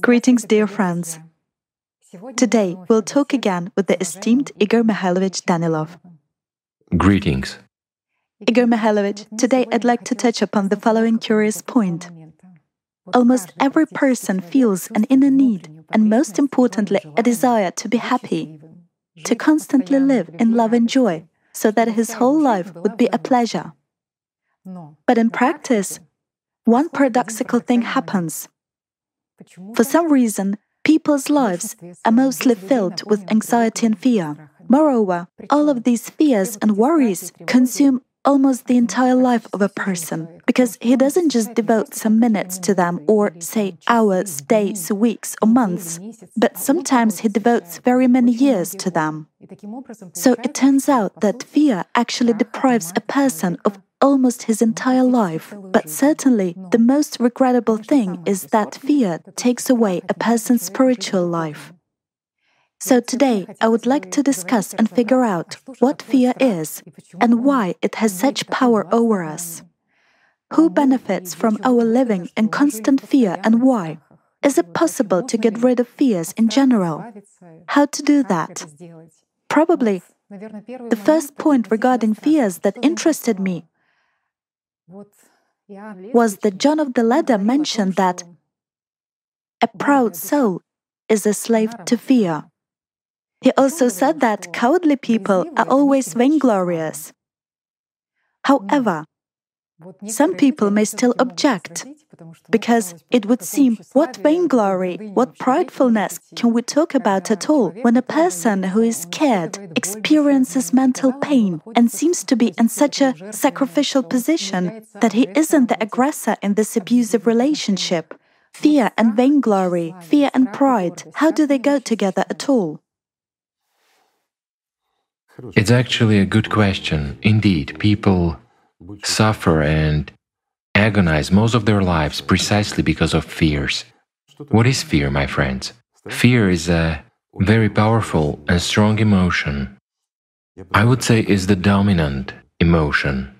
Greetings, dear friends. Today we'll talk again with the esteemed Igor Mikhailovich Danilov. Greetings. Igor Mikhailovich, today I'd like to touch upon the following curious point. Almost every person feels an inner need, and most importantly, a desire to be happy, to constantly live in love and joy, so that his whole life would be a pleasure. But in practice, one paradoxical thing happens. For some reason, people's lives are mostly filled with anxiety and fear. Moreover, all of these fears and worries consume almost the entire life of a person because he doesn't just devote some minutes to them or, say, hours, days, weeks, or months, but sometimes he devotes very many years to them. So it turns out that fear actually deprives a person of almost his entire life. But certainly, the most regrettable thing is that fear takes away a person's spiritual life. So today, I would like to discuss and figure out what fear is and why it has such power over us. Who benefits from our living in constant fear and why? Is it possible to get rid of fears in general? How to do that? Probably the first point regarding fears that interested me was that John of the Ladder mentioned that a proud soul is a slave to fear. He also said that cowardly people are always vainglorious. However, some people may still object because it would seem what vainglory, what pridefulness can we talk about at all when a person who is scared experiences mental pain and seems to be in such a sacrificial position that he isn't the aggressor in this abusive relationship? Fear and vainglory, fear and pride, how do they go together at all? It's actually a good question. Indeed, people suffer and agonize most of their lives precisely because of fears. What is fear, my friends? Fear is a very powerful and strong emotion. I would say is the dominant emotion,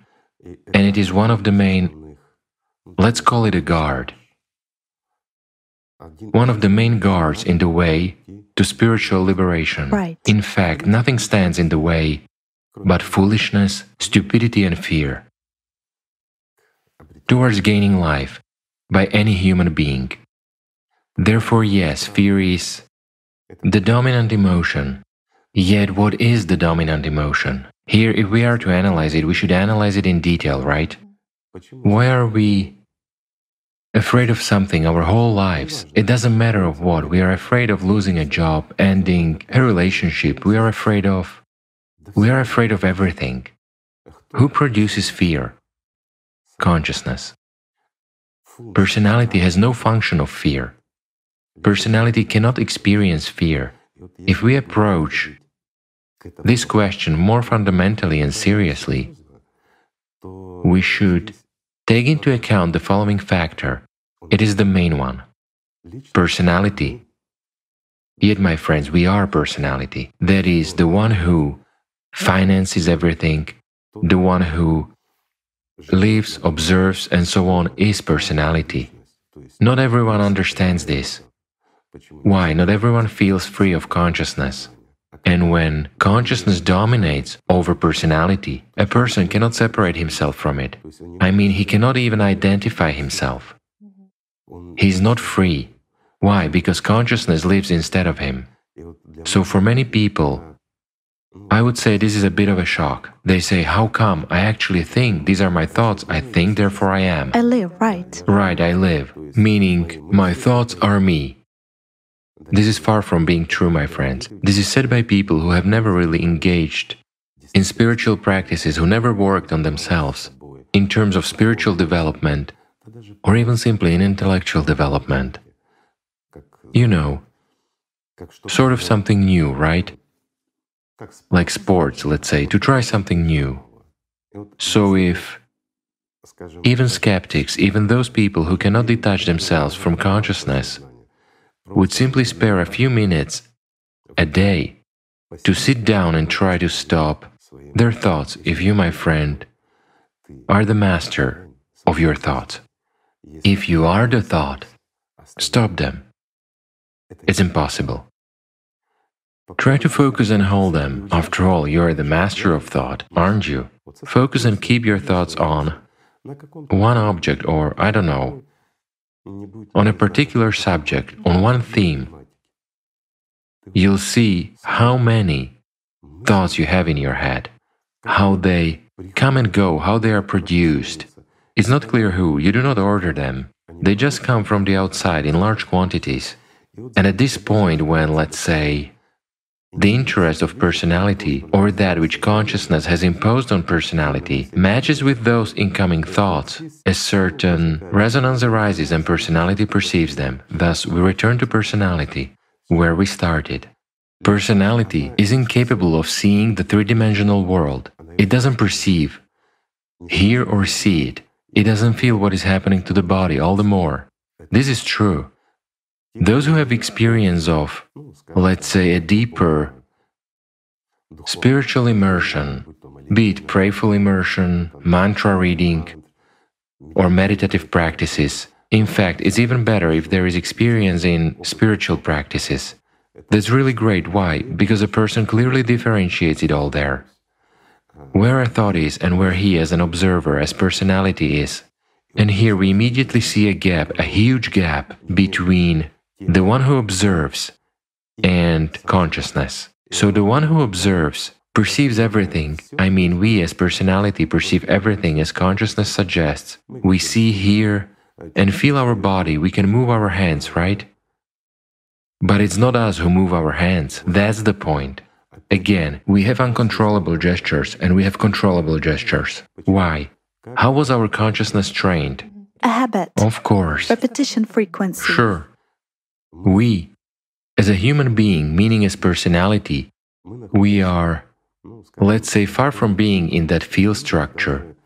and it is one of the main, let's call it a guard, one of the main guards in the way to spiritual liberation. Right. In fact, nothing stands in the way but foolishness, stupidity, and fear towards gaining life by any human being. Therefore, yes, fear is the dominant emotion. Yet, what is the dominant emotion? Here, if we are to analyze it, we should analyze it in detail, right? Why are we afraid of something our whole lives? It doesn't matter of what. We are afraid of losing a job, ending a relationship. We are afraid of. We are afraid of everything. Who produces fear? Consciousness. Personality has no function of fear. Personality cannot experience fear. If we approach this question more fundamentally and seriously, we should take into account the following factor. It is the main one personality. Yet, my friends, we are personality. That is, the one who finances everything, the one who lives, observes, and so on is personality. Not everyone understands this. Why? Not everyone feels free of consciousness. And when consciousness dominates over personality, a person cannot separate himself from it. I mean, he cannot even identify himself. He is not free. Why? Because consciousness lives instead of him. So, for many people, I would say this is a bit of a shock. They say, How come? I actually think, these are my thoughts, I think, therefore I am. I live, right? Right, I live. Meaning, my thoughts are me. This is far from being true, my friends. This is said by people who have never really engaged in spiritual practices, who never worked on themselves in terms of spiritual development or even simply in intellectual development. You know, sort of something new, right? Like sports, let's say, to try something new. So if even skeptics, even those people who cannot detach themselves from consciousness, would simply spare a few minutes a day to sit down and try to stop their thoughts, if you, my friend, are the master of your thoughts. If you are the thought, stop them. It's impossible. Try to focus and hold them. After all, you are the master of thought, aren't you? Focus and keep your thoughts on one object or, I don't know, on a particular subject, on one theme. You'll see how many thoughts you have in your head, how they come and go, how they are produced. It's not clear who, you do not order them. They just come from the outside in large quantities. And at this point, when, let's say, the interest of personality, or that which consciousness has imposed on personality, matches with those incoming thoughts, a certain resonance arises and personality perceives them. Thus, we return to personality, where we started. Personality is incapable of seeing the three dimensional world. It doesn't perceive, hear, or see it. It doesn't feel what is happening to the body all the more. This is true. Those who have experience of, let's say, a deeper spiritual immersion, be it prayerful immersion, mantra reading, or meditative practices, in fact, it's even better if there is experience in spiritual practices. That's really great. Why? Because a person clearly differentiates it all there. Where a thought is and where he, as an observer, as personality, is. And here we immediately see a gap, a huge gap between the one who observes and consciousness. So the one who observes perceives everything. I mean, we as personality perceive everything as consciousness suggests. We see, hear, and feel our body. We can move our hands, right? But it's not us who move our hands. That's the point. Again, we have uncontrollable gestures and we have controllable gestures. Why? How was our consciousness trained? A habit. Of course. Repetition frequency. Sure. We, as a human being, meaning as personality, we are, let's say, far from being in that field structure.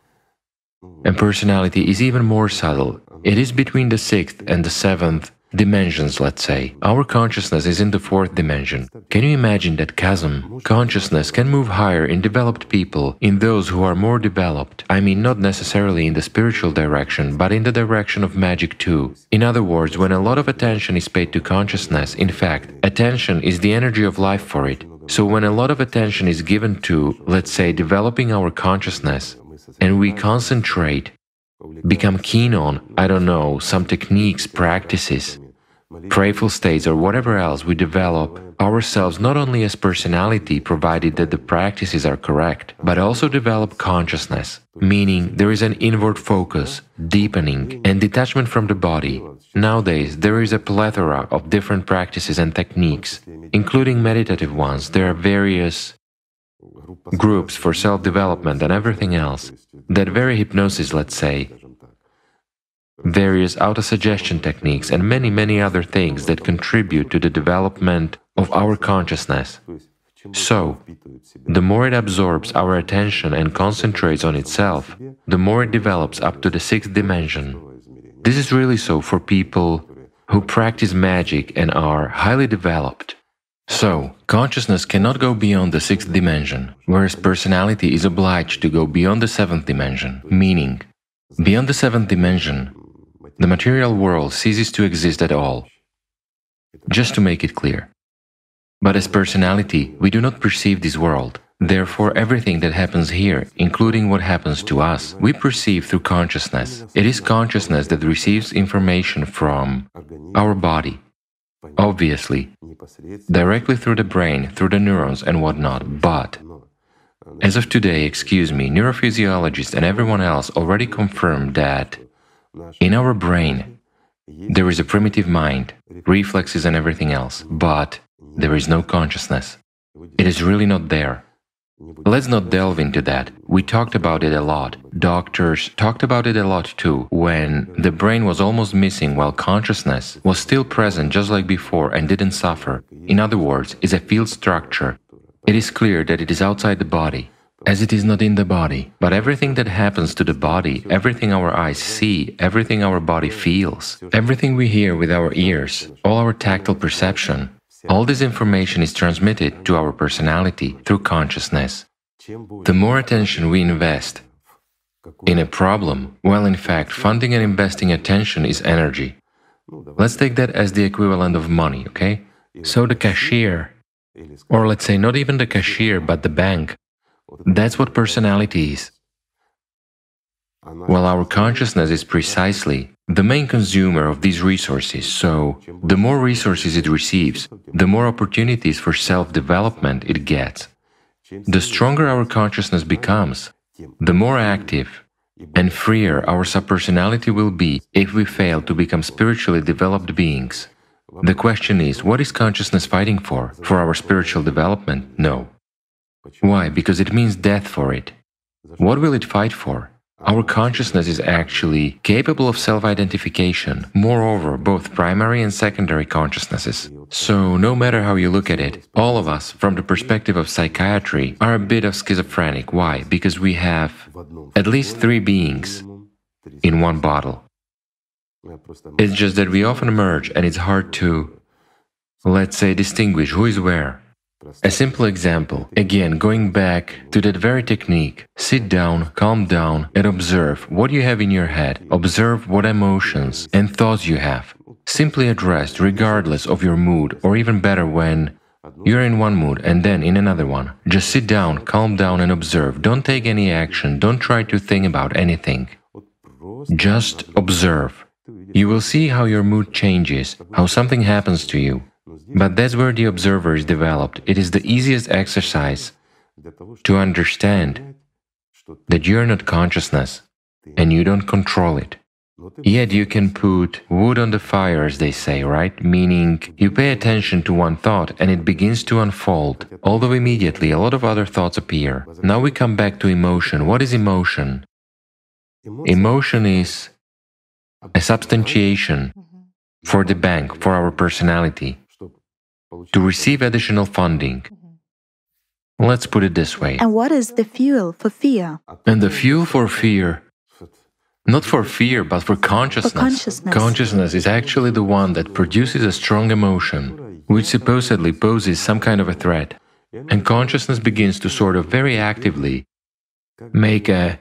And personality is even more subtle. It is between the sixth and the seventh dimensions, let's say. Our consciousness is in the fourth dimension. Can you imagine that chasm? Consciousness can move higher in developed people, in those who are more developed. I mean, not necessarily in the spiritual direction, but in the direction of magic too. In other words, when a lot of attention is paid to consciousness, in fact, attention is the energy of life for it. So when a lot of attention is given to, let's say, developing our consciousness, and we concentrate, become keen on, I don't know, some techniques, practices, prayerful states, or whatever else we develop ourselves not only as personality, provided that the practices are correct, but also develop consciousness, meaning there is an inward focus, deepening, and detachment from the body. Nowadays, there is a plethora of different practices and techniques, including meditative ones. There are various groups for self development and everything else. That very hypnosis, let's say, various auto-suggestion techniques, and many, many other things that contribute to the development of our consciousness. So, the more it absorbs our attention and concentrates on itself, the more it develops up to the sixth dimension. This is really so for people who practice magic and are highly developed. So, consciousness cannot go beyond the sixth dimension, whereas personality is obliged to go beyond the seventh dimension, meaning, beyond the seventh dimension, the material world ceases to exist at all. Just to make it clear. But as personality, we do not perceive this world. Therefore, everything that happens here, including what happens to us, we perceive through consciousness. It is consciousness that receives information from our body. Obviously, directly through the brain, through the neurons and whatnot, but as of today, excuse me, neurophysiologists and everyone else already confirmed that in our brain, there is a primitive mind, reflexes and everything else, but there is no consciousness. It is really not there. Let's not delve into that. We talked about it a lot. Doctors talked about it a lot too, when the brain was almost missing while consciousness was still present just like before and didn't suffer. In other words, is a field structure. It is clear that it is outside the body as it is not in the body. But everything that happens to the body, everything our eyes see, everything our body feels, everything we hear with our ears, all our tactile perception, all this information is transmitted to our personality through consciousness. The more attention we invest in a problem, well, in fact, funding and investing attention is energy. Let's take that as the equivalent of money, okay? So the cashier, or let's say not even the cashier, but the bank, that's what personality is. Well, our consciousness is precisely the main consumer of these resources, so the more resources it receives, the more opportunities for self development it gets. The stronger our consciousness becomes, the more active and freer our subpersonality will be if we fail to become spiritually developed beings. The question is what is consciousness fighting for? For our spiritual development? No. Why? Because it means death for it. What will it fight for? Our consciousness is actually capable of self identification, moreover, both primary and secondary consciousnesses. So, no matter how you look at it, all of us, from the perspective of psychiatry, are a bit of schizophrenic. Why? Because we have at least three beings in one bottle. It's just that we often merge and it's hard to, let's say, distinguish who is where. A simple example, again, going back to that very technique sit down, calm down, and observe what you have in your head, observe what emotions and thoughts you have. Simply addressed regardless of your mood, or even better, when you're in one mood and then in another one. Just sit down, calm down, and observe. Don't take any action, don't try to think about anything. Just observe. You will see how your mood changes, how something happens to you. But that's where the observer is developed. It is the easiest exercise to understand that you're not consciousness and you don't control it. Yet you can put wood on the fire, as they say, right? Meaning you pay attention to one thought and it begins to unfold, although immediately a lot of other thoughts appear. Now we come back to emotion. What is emotion? Emotion is a substantiation mm-hmm. for the bank, for our personality to receive additional funding. Mm-hmm. Let's put it this way. And what is the fuel for fear? And the fuel for fear, not for fear, but for consciousness. For consciousness. Consciousness is actually the one that produces a strong emotion, which supposedly poses some kind of a threat. And consciousness begins to sort of very actively make a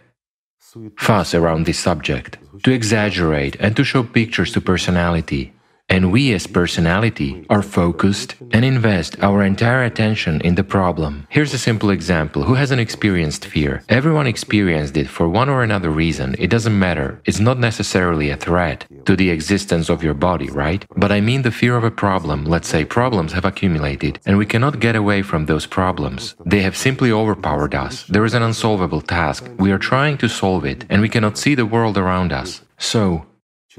fuss around this subject, to exaggerate and to show pictures to personality and we as personality are focused and invest our entire attention in the problem. Here's a simple example. Who hasn't experienced fear? Everyone experienced it for one or another reason. It doesn't matter. It's not necessarily a threat to the existence of your body, right? But I mean the fear of a problem. Let's say problems have accumulated and we cannot get away from those problems. They have simply overpowered us. There is an unsolvable task. We are trying to solve it and we cannot see the world around us. So,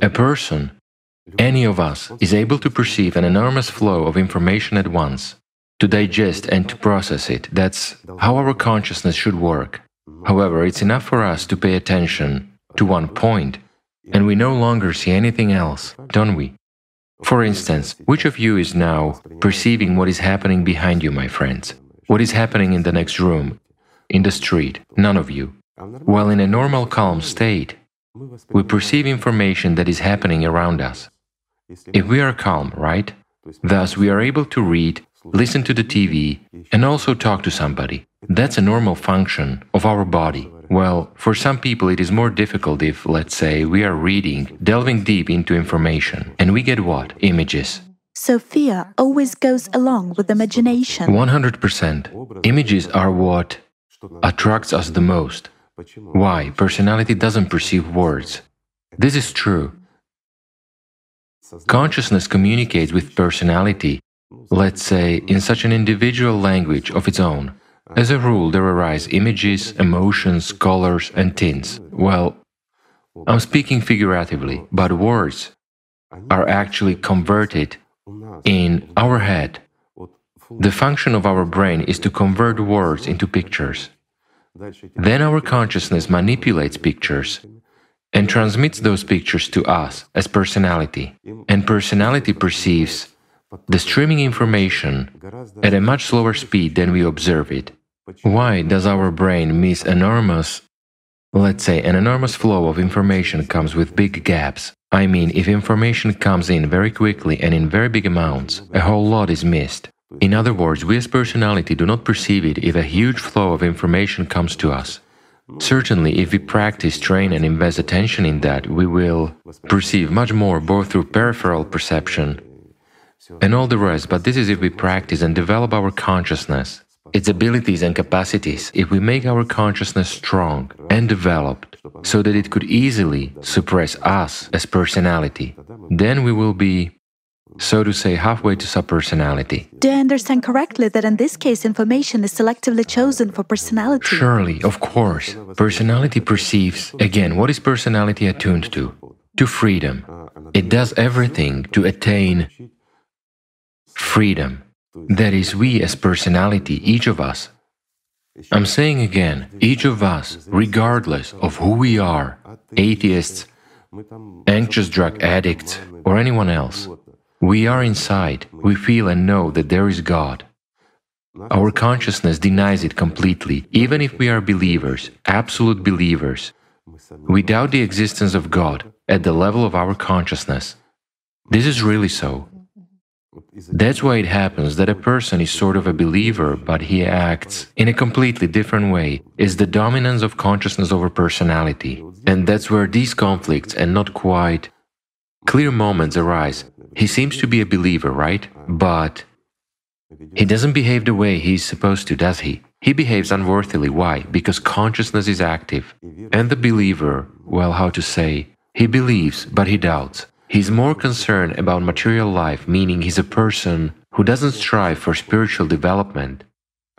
a person any of us is able to perceive an enormous flow of information at once, to digest and to process it. That's how our consciousness should work. However, it's enough for us to pay attention to one point, and we no longer see anything else, don't we? For instance, which of you is now perceiving what is happening behind you, my friends? What is happening in the next room, in the street? None of you. While in a normal calm state, we perceive information that is happening around us. If we are calm, right? Thus, we are able to read, listen to the TV, and also talk to somebody. That's a normal function of our body. Well, for some people, it is more difficult if, let's say, we are reading, delving deep into information, and we get what? Images. So fear always goes along with imagination. 100%. Images are what attracts us the most. Why? Personality doesn't perceive words. This is true. Consciousness communicates with personality, let's say, in such an individual language of its own. As a rule, there arise images, emotions, colors, and tints. Well, I'm speaking figuratively, but words are actually converted in our head. The function of our brain is to convert words into pictures. Then our consciousness manipulates pictures and transmits those pictures to us as personality. And personality perceives the streaming information at a much slower speed than we observe it. Why does our brain miss enormous, let's say, an enormous flow of information comes with big gaps? I mean, if information comes in very quickly and in very big amounts, a whole lot is missed. In other words, we as personality do not perceive it if a huge flow of information comes to us. Certainly, if we practice, train, and invest attention in that, we will perceive much more both through peripheral perception and all the rest. But this is if we practice and develop our consciousness, its abilities and capacities, if we make our consciousness strong and developed so that it could easily suppress us as personality, then we will be so to say, halfway to subpersonality. Do I understand correctly that in this case information is selectively chosen for personality? Surely, of course. Personality perceives, again, what is personality attuned to? To freedom. It does everything to attain freedom. That is, we as personality, each of us. I'm saying again, each of us, regardless of who we are, atheists, anxious drug addicts, or anyone else, we are inside, we feel and know that there is God. Our consciousness denies it completely, even if we are believers, absolute believers. We doubt the existence of God at the level of our consciousness. This is really so. That's why it happens that a person is sort of a believer, but he acts in a completely different way, is the dominance of consciousness over personality. And that's where these conflicts and not quite clear moments arise he seems to be a believer, right? But he doesn't behave the way he's supposed to, does he? He behaves unworthily. Why? Because consciousness is active. And the believer, well, how to say, he believes, but he doubts. He's more concerned about material life, meaning he's a person who doesn't strive for spiritual development,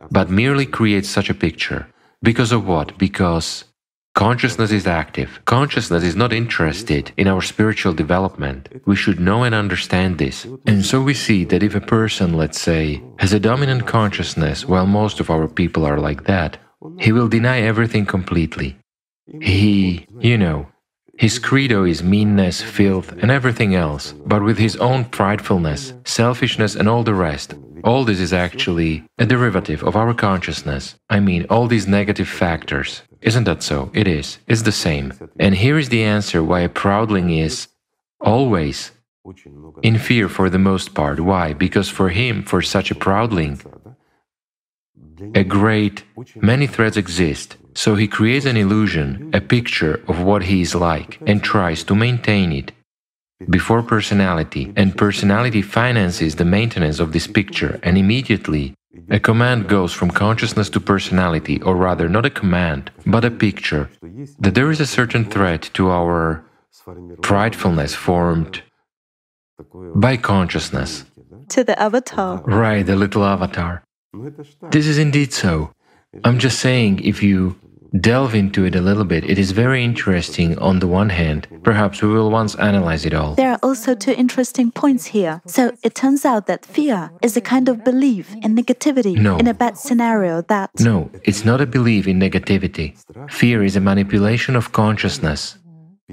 but merely creates such a picture. Because of what? Because Consciousness is active. Consciousness is not interested in our spiritual development. We should know and understand this. And so we see that if a person, let's say, has a dominant consciousness, while most of our people are like that, he will deny everything completely. He, you know, his credo is meanness, filth, and everything else, but with his own pridefulness, selfishness, and all the rest. All this is actually a derivative of our consciousness. I mean, all these negative factors. Isn't that so? It is. It's the same. And here is the answer why a proudling is always in fear for the most part. Why? Because for him, for such a proudling, a great many threats exist. So he creates an illusion, a picture of what he is like, and tries to maintain it before personality. And personality finances the maintenance of this picture, and immediately a command goes from consciousness to personality, or rather, not a command, but a picture, that there is a certain threat to our pridefulness formed by consciousness. To the avatar. Right, the little avatar. This is indeed so. I'm just saying, if you delve into it a little bit, it is very interesting on the one hand. Perhaps we will once analyze it all. There are also two interesting points here. So it turns out that fear is a kind of belief in negativity no. in a bad scenario that. No, it's not a belief in negativity. Fear is a manipulation of consciousness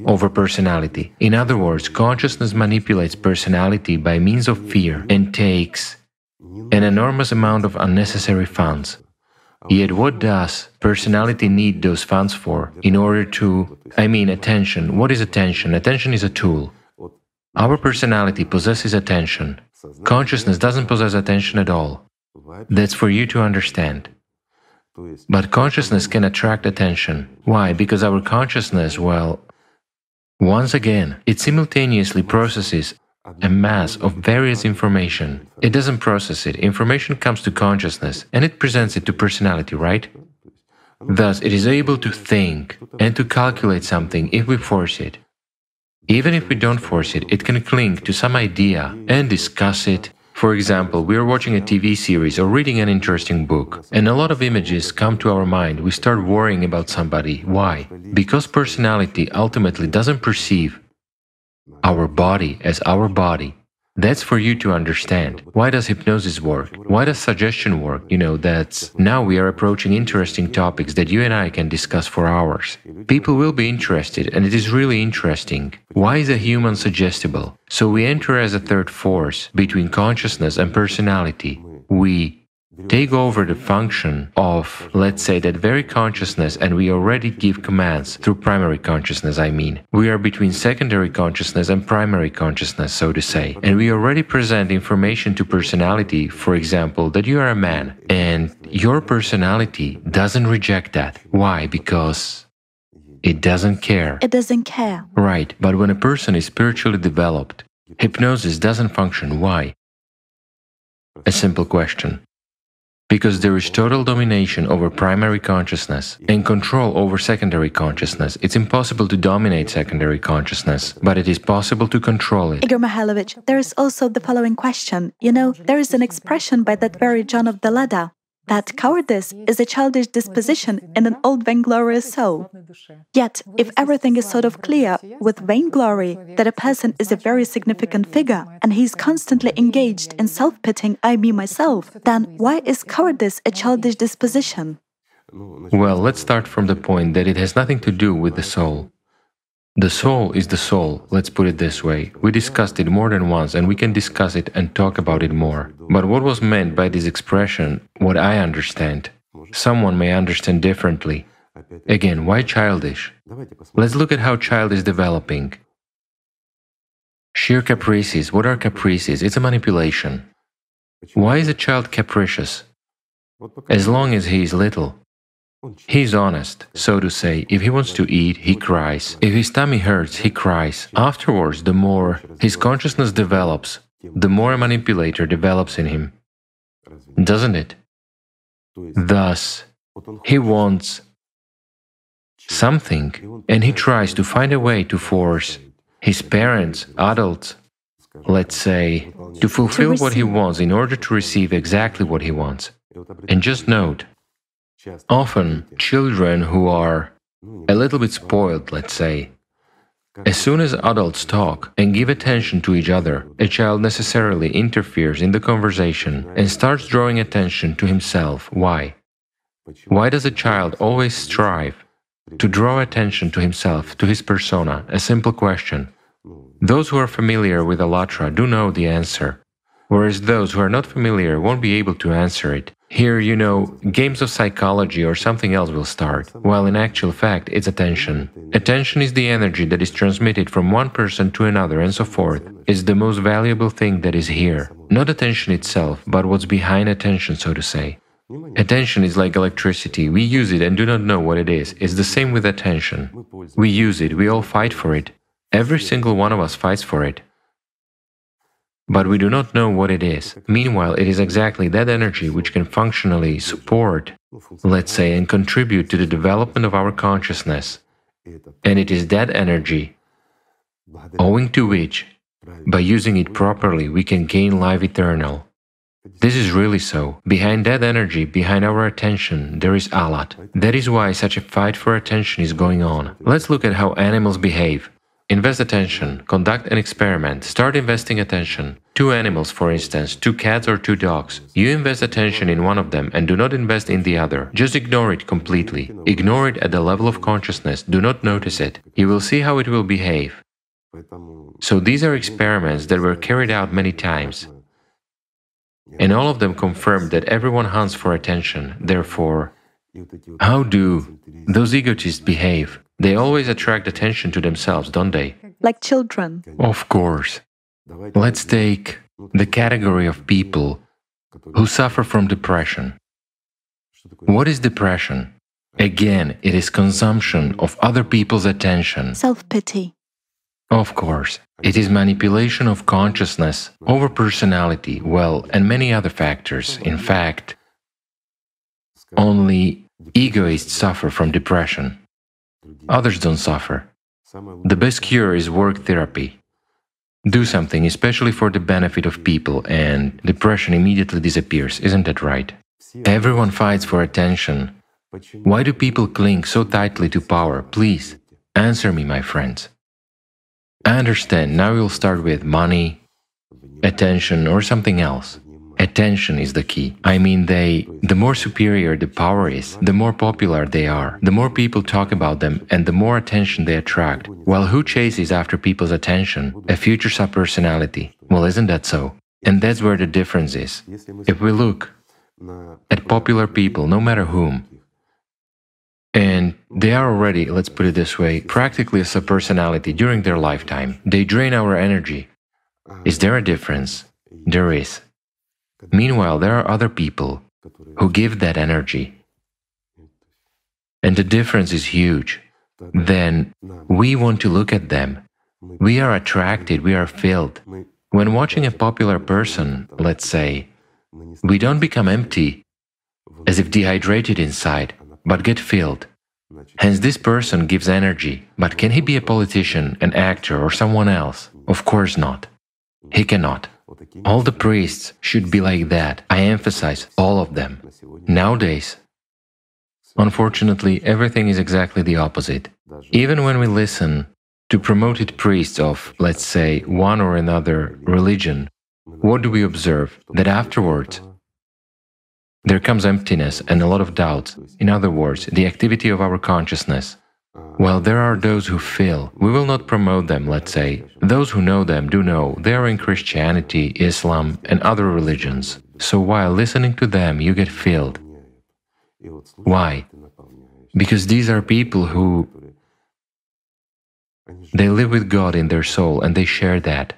over personality. In other words, consciousness manipulates personality by means of fear and takes an enormous amount of unnecessary funds. Yet what does personality need those funds for? In order to, I mean, attention. What is attention? Attention is a tool. Our personality possesses attention. Consciousness doesn't possess attention at all. That's for you to understand. But consciousness can attract attention. Why? Because our consciousness, well, once again, it simultaneously processes a mass of various information. It doesn't process it. Information comes to consciousness and it presents it to personality, right? Thus, it is able to think and to calculate something if we force it. Even if we don't force it, it can cling to some idea and discuss it. For example, we are watching a TV series or reading an interesting book, and a lot of images come to our mind. We start worrying about somebody. Why? Because personality ultimately doesn't perceive our body as our body. That's for you to understand. Why does hypnosis work? Why does suggestion work? You know, that's now we are approaching interesting topics that you and I can discuss for hours. People will be interested, and it is really interesting. Why is a human suggestible? So we enter as a third force between consciousness and personality. We take over the function of, let's say, that very consciousness, and we already give commands through primary consciousness, I mean. We are between secondary consciousness and primary consciousness, so to say. And we already present information to personality, for example, that you are a man, and your personality doesn't reject that. Why? Because it doesn't care. It doesn't care. Right, but when a person is spiritually developed, hypnosis doesn't function. Why? A simple question. Because there is total domination over primary consciousness and control over secondary consciousness. It's impossible to dominate secondary consciousness, but it is possible to control it. Igor Mikhailovich, there is also the following question. You know, there is an expression by that very John of the Ladder that cowardice is a childish disposition in an old vainglorious soul. Yet, if everything is sort of clear with vainglory that a person is a very significant figure and he is constantly engaged in self pitying I, me, myself, then why is cowardice a childish disposition? Well, let's start from the point that it has nothing to do with the soul. The soul is the soul, let's put it this way. We discussed it more than once and we can discuss it and talk about it more. But what was meant by this expression, what I understand, someone may understand differently. Again, why childish? Let's look at how child is developing. Sheer caprices. What are caprices? It's a manipulation. Why is a child capricious? As long as he is little, He's honest, so to say. If he wants to eat, he cries. If his tummy hurts, he cries. Afterwards, the more his consciousness develops, the more a manipulator develops in him. Doesn't it? Thus, he wants something and he tries to find a way to force his parents, adults, let's say, to fulfill what he wants in order to receive exactly what he wants. And just note, Often, children who are a little bit spoiled, let's say, as soon as adults talk and give attention to each other, a child necessarily interferes in the conversation and starts drawing attention to himself. Why? Why does a child always strive to draw attention to himself, to his persona? A simple question. Those who are familiar with Allatra do know the answer, whereas those who are not familiar won't be able to answer it. Here, you know, games of psychology or something else will start, while in actual fact it's attention. Attention is the energy that is transmitted from one person to another and so forth. It's the most valuable thing that is here. Not attention itself, but what's behind attention, so to say. Attention is like electricity. We use it and do not know what it is. It's the same with attention. We use it, we all fight for it. Every single one of us fights for it but we do not know what it is. Meanwhile, it is exactly that energy which can functionally support, let's say, and contribute to the development of our consciousness. And it is that energy, owing to which, by using it properly, we can gain life eternal. This is really so. Behind that energy, behind our attention, there is Allat. That is why such a fight for attention is going on. Let's look at how animals behave. Invest attention, conduct an experiment, start investing attention. Two animals, for instance, two cats or two dogs. You invest attention in one of them and do not invest in the other. Just ignore it completely. Ignore it at the level of consciousness, do not notice it. You will see how it will behave. So these are experiments that were carried out many times. And all of them confirm that everyone hunts for attention. Therefore, how do those egotists behave? They always attract attention to themselves, don't they? Like children. Of course. Let's take the category of people who suffer from depression. What is depression? Again, it is consumption of other people's attention. Self pity. Of course. It is manipulation of consciousness over personality, well, and many other factors. In fact, only egoists suffer from depression. Others don't suffer. The best cure is work therapy. Do something, especially for the benefit of people, and depression immediately disappears, isn't that right? Everyone fights for attention. Why do people cling so tightly to power? Please, answer me, my friends. I understand, now you'll start with money, attention, or something else. Attention is the key. I mean, they, the more superior the power is, the more popular they are, the more people talk about them, and the more attention they attract. Well, who chases after people's attention? A future subpersonality. Well, isn't that so? And that's where the difference is. If we look at popular people, no matter whom. And they are already, let's put it this way, practically a personality during their lifetime. They drain our energy. Is there a difference? There is. Meanwhile, there are other people who give that energy. And the difference is huge. Then we want to look at them. We are attracted, we are filled. When watching a popular person, let's say, we don't become empty, as if dehydrated inside, but get filled. Hence, this person gives energy, but can he be a politician, an actor, or someone else? Of course not. He cannot. All the priests should be like that. I emphasize all of them. Nowadays, unfortunately, everything is exactly the opposite. Even when we listen to promoted priests of, let's say, one or another religion, what do we observe? That afterwards, there comes emptiness and a lot of doubts. In other words, the activity of our consciousness. Well, there are those who feel. We will not promote them, let's say. Those who know them do know they are in Christianity, Islam, and other religions. So while listening to them, you get filled. Why? Because these are people who they live with God in their soul and they share that.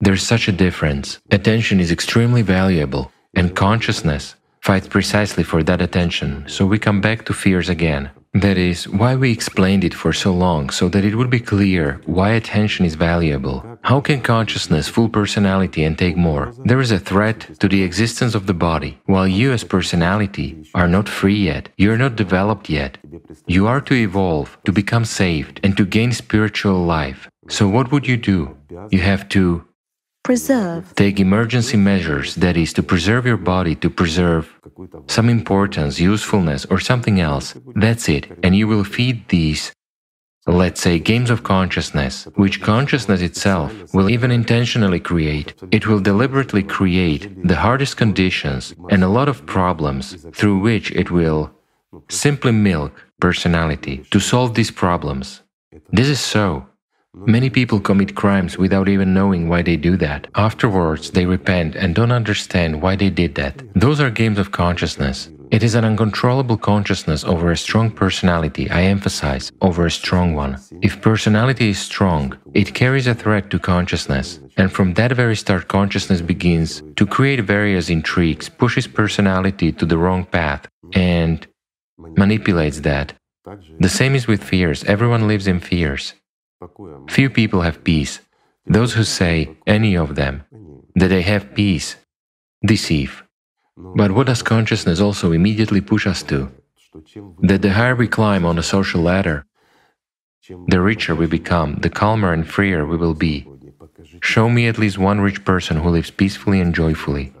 There's such a difference. Attention is extremely valuable, and consciousness fights precisely for that attention, so we come back to fears again. That is, why we explained it for so long, so that it would be clear why attention is valuable. How can consciousness full personality and take more? There is a threat to the existence of the body. While you as personality are not free yet, you are not developed yet. You are to evolve, to become saved, and to gain spiritual life. So what would you do? You have to preserve. Take emergency measures, that is, to preserve your body, to preserve some importance, usefulness, or something else. That's it. And you will feed these, let's say, games of consciousness, which consciousness itself will even intentionally create. It will deliberately create the hardest conditions and a lot of problems through which it will simply milk personality to solve these problems. This is so. Many people commit crimes without even knowing why they do that. Afterwards, they repent and don't understand why they did that. Those are games of consciousness. It is an uncontrollable consciousness over a strong personality, I emphasize, over a strong one. If personality is strong, it carries a threat to consciousness. And from that very start, consciousness begins to create various intrigues, pushes personality to the wrong path, and manipulates that. The same is with fears. Everyone lives in fears. Few people have peace. Those who say, any of them, that they have peace, deceive. But what does consciousness also immediately push us to? That the higher we climb on the social ladder, the richer we become, the calmer and freer we will be. Show me at least one rich person who lives peacefully and joyfully.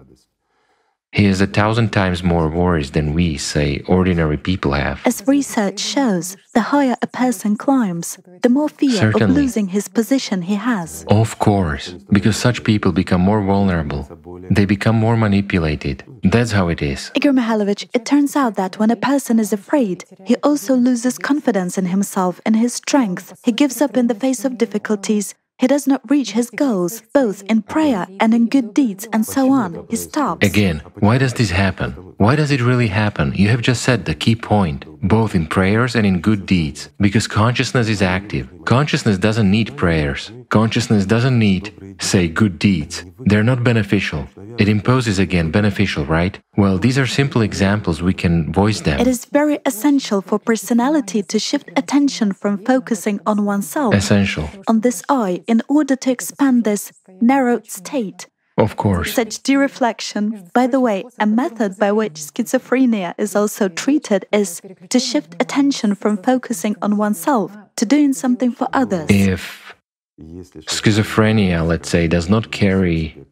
He has a thousand times more worries than we, say, ordinary people have. As research shows, the higher a person climbs, the more fear Certainly. of losing his position he has. Of course, because such people become more vulnerable. They become more manipulated. That's how it is. Igor Mikhailovich, it turns out that when a person is afraid, he also loses confidence in himself and his strength. He gives up in the face of difficulties. He does not reach his goals, both in prayer and in good deeds, and so on. He stops. Again, why does this happen? Why does it really happen? You have just said the key point, both in prayers and in good deeds. Because consciousness is active. Consciousness doesn't need prayers. Consciousness doesn't need, say, good deeds. They're not beneficial. It imposes again beneficial, right? Well, these are simple examples, we can voice them. It is very essential for personality to shift attention from focusing on oneself, Essential. on this I, in order to expand this narrowed state. Of course. Such dereflection, by the way, a method by which schizophrenia is also treated is to shift attention from focusing on oneself to doing something for others. If schizophrenia, let's say, does not carry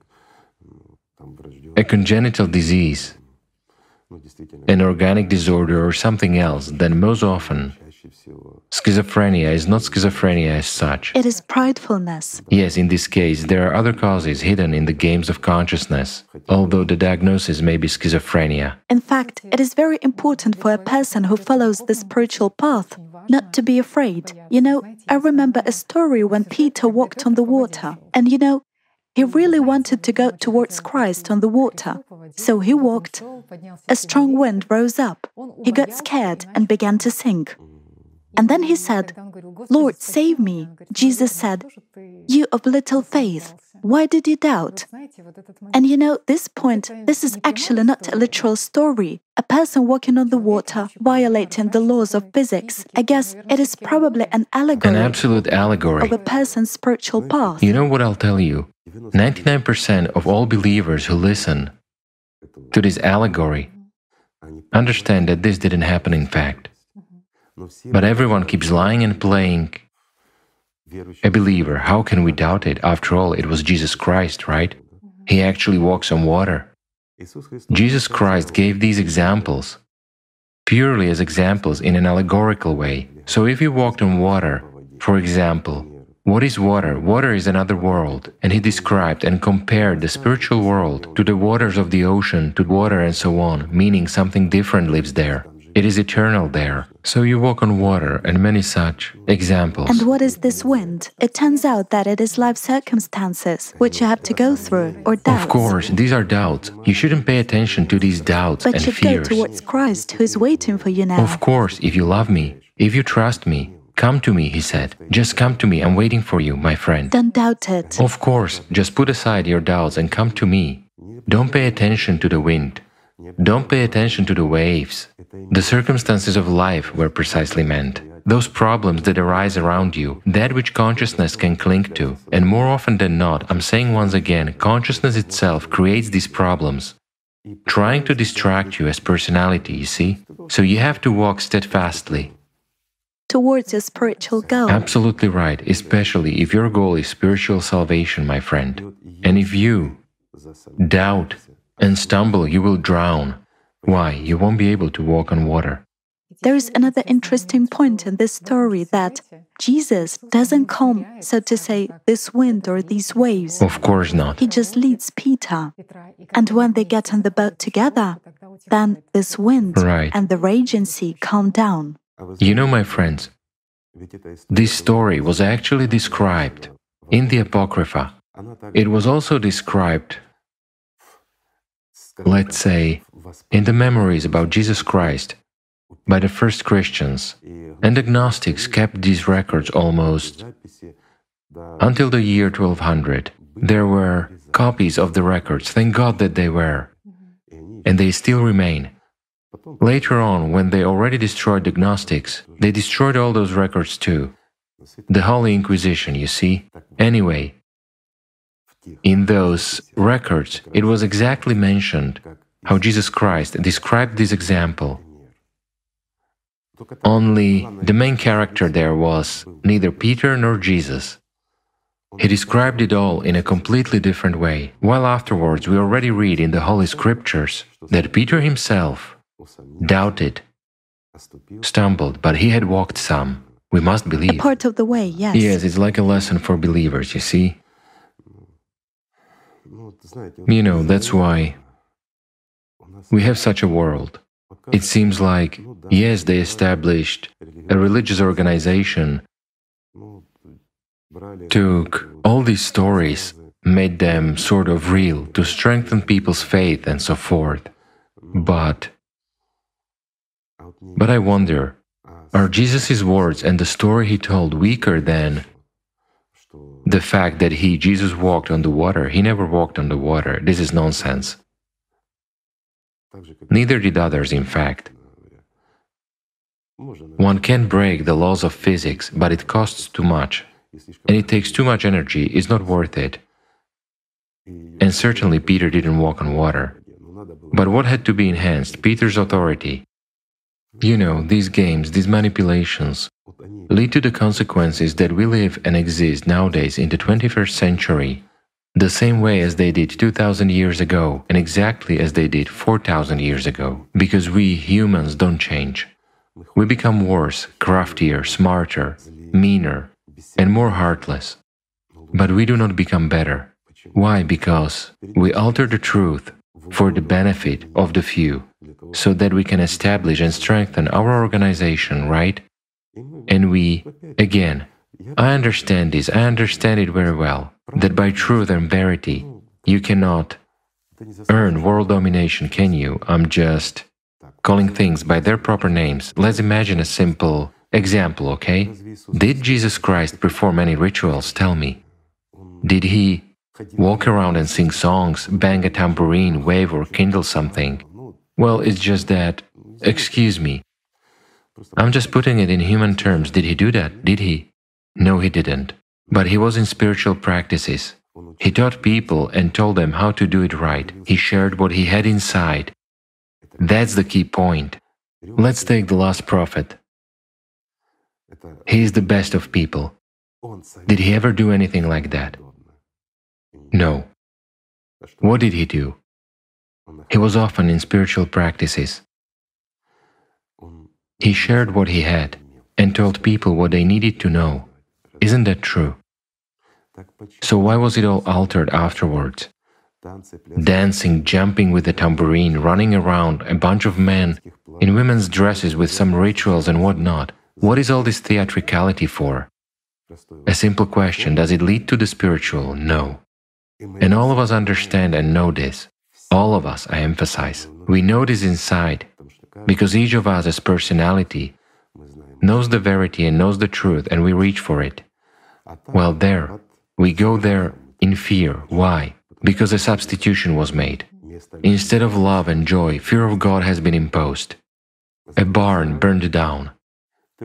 a congenital disease, an organic disorder, or something else, then most often schizophrenia is not schizophrenia as such. It is pridefulness. Yes, in this case, there are other causes hidden in the games of consciousness, although the diagnosis may be schizophrenia. In fact, it is very important for a person who follows the spiritual path not to be afraid. You know, I remember a story when Peter walked on the water, and you know, he really wanted to go towards Christ on the water. So he walked. A strong wind rose up. He got scared and began to sink. And then he said, Lord, save me. Jesus said, You of little faith, why did you doubt? And you know, this point, this is actually not a literal story. A person walking on the water, violating the laws of physics. I guess it is probably an allegory. An absolute allegory. Of a person's spiritual path. You know what I'll tell you? 99% of all believers who listen to this allegory understand that this didn't happen in fact. But everyone keeps lying and playing a believer. How can we doubt it? After all, it was Jesus Christ, right? He actually walks on water. Jesus Christ gave these examples purely as examples in an allegorical way. So if you walked on water, for example, what is water? Water is another world. And he described and compared the spiritual world to the waters of the ocean, to water and so on, meaning something different lives there. It is eternal there. So you walk on water and many such examples. And what is this wind? It turns out that it is life circumstances which you have to go through, or doubts. Of course, these are doubts. You shouldn't pay attention to these doubts but and fears. go towards Christ who is waiting for you now. Of course, if you love me, if you trust me, Come to me, he said. Just come to me. I'm waiting for you, my friend. Don't doubt it. Of course, just put aside your doubts and come to me. Don't pay attention to the wind. Don't pay attention to the waves. The circumstances of life were precisely meant. Those problems that arise around you, that which consciousness can cling to. And more often than not, I'm saying once again, consciousness itself creates these problems, trying to distract you as personality, you see? So you have to walk steadfastly, towards your spiritual goal. Absolutely right, especially if your goal is spiritual salvation, my friend. And if you doubt and stumble, you will drown. Why? You won't be able to walk on water. There is another interesting point in this story that Jesus doesn't calm, so to say, this wind or these waves. Of course not. He just leads Peter. And when they get on the boat together, then this wind right. and the raging sea calm down. You know, my friends, this story was actually described in the Apocrypha. It was also described, let's say, in the memories about Jesus Christ by the first Christians. And the Gnostics kept these records almost until the year 1200. There were copies of the records, thank God that they were, and they still remain. Later on, when they already destroyed the Gnostics, they destroyed all those records too. The Holy Inquisition, you see. Anyway, in those records, it was exactly mentioned how Jesus Christ described this example. Only the main character there was neither Peter nor Jesus. He described it all in a completely different way, while afterwards we already read in the Holy Scriptures that Peter himself doubted, stumbled, but he had walked some. We must believe. A part of the way, yes. Yes, it's like a lesson for believers, you see. You know, that's why we have such a world. It seems like, yes, they established a religious organization, took all these stories, made them sort of real to strengthen people's faith and so forth. But but I wonder, are Jesus' words and the story he told weaker than the fact that he, Jesus, walked on the water? He never walked on the water. This is nonsense. Neither did others, in fact. One can break the laws of physics, but it costs too much, and it takes too much energy, it's not worth it. And certainly Peter didn't walk on water. But what had to be enhanced? Peter's authority. You know, these games, these manipulations, lead to the consequences that we live and exist nowadays in the 21st century, the same way as they did 2000 years ago and exactly as they did 4000 years ago, because we humans don't change. We become worse, craftier, smarter, meaner, and more heartless. But we do not become better. Why? Because we alter the truth for the benefit of the few so that we can establish and strengthen our organization, right? And we, again, I understand this, I understand it very well. that by truth and verity you cannot earn world domination, can you? I'm just calling things by their proper names. Let's imagine a simple example, okay? Did Jesus Christ perform any rituals? Tell me. Did he walk around and sing songs, bang a tambourine, wave, or kindle something? Well, it's just that, excuse me. I'm just putting it in human terms. Did he do that? Did he? No, he didn't. But he was in spiritual practices. He taught people and told them how to do it right. He shared what he had inside. That's the key point. Let's take the last prophet. He is the best of people. Did he ever do anything like that? No. What did he do? He was often in spiritual practices. He shared what he had and told people what they needed to know. Isn't that true? So why was it all altered afterwards? Dancing, jumping with the tambourine, running around, a bunch of men in women's dresses with some rituals and whatnot. What is all this theatricality for? A simple question Does it lead to the spiritual? No. And all of us understand and know this. All of us, I emphasize. We know this inside because each of us as personality knows the verity and knows the truth and we reach for it. Well, there, we go there in fear. Why? Because a substitution was made. Instead of love and joy, fear of God has been imposed. A barn burned down.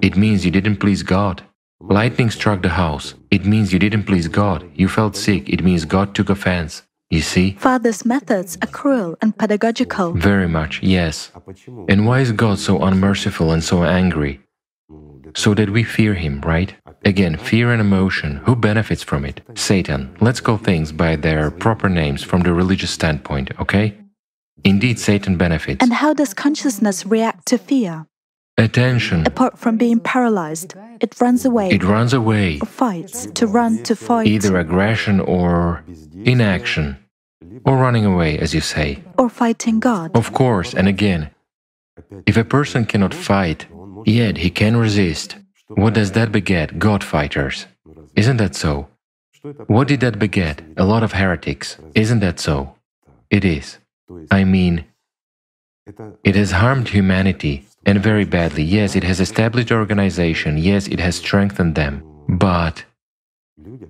It means you didn't please God. Lightning struck the house. It means you didn't please God. You felt sick. It means God took offense. You see? Father's methods are cruel and pedagogical. Very much, yes. And why is God so unmerciful and so angry? So that we fear Him, right? Again, fear and emotion, who benefits from it? Satan. Let's call things by their proper names from the religious standpoint, okay? Indeed, Satan benefits. And how does consciousness react to fear? Attention. Apart from being paralyzed, it runs away. It runs away. Or fights. To run, to fight. Either aggression or inaction. Or running away, as you say. Or fighting God. Of course, and again, if a person cannot fight, yet he can resist, what does that beget? God fighters. Isn't that so? What did that beget? A lot of heretics. Isn't that so? It is. I mean, it has harmed humanity, and very badly. Yes, it has established organization. Yes, it has strengthened them. But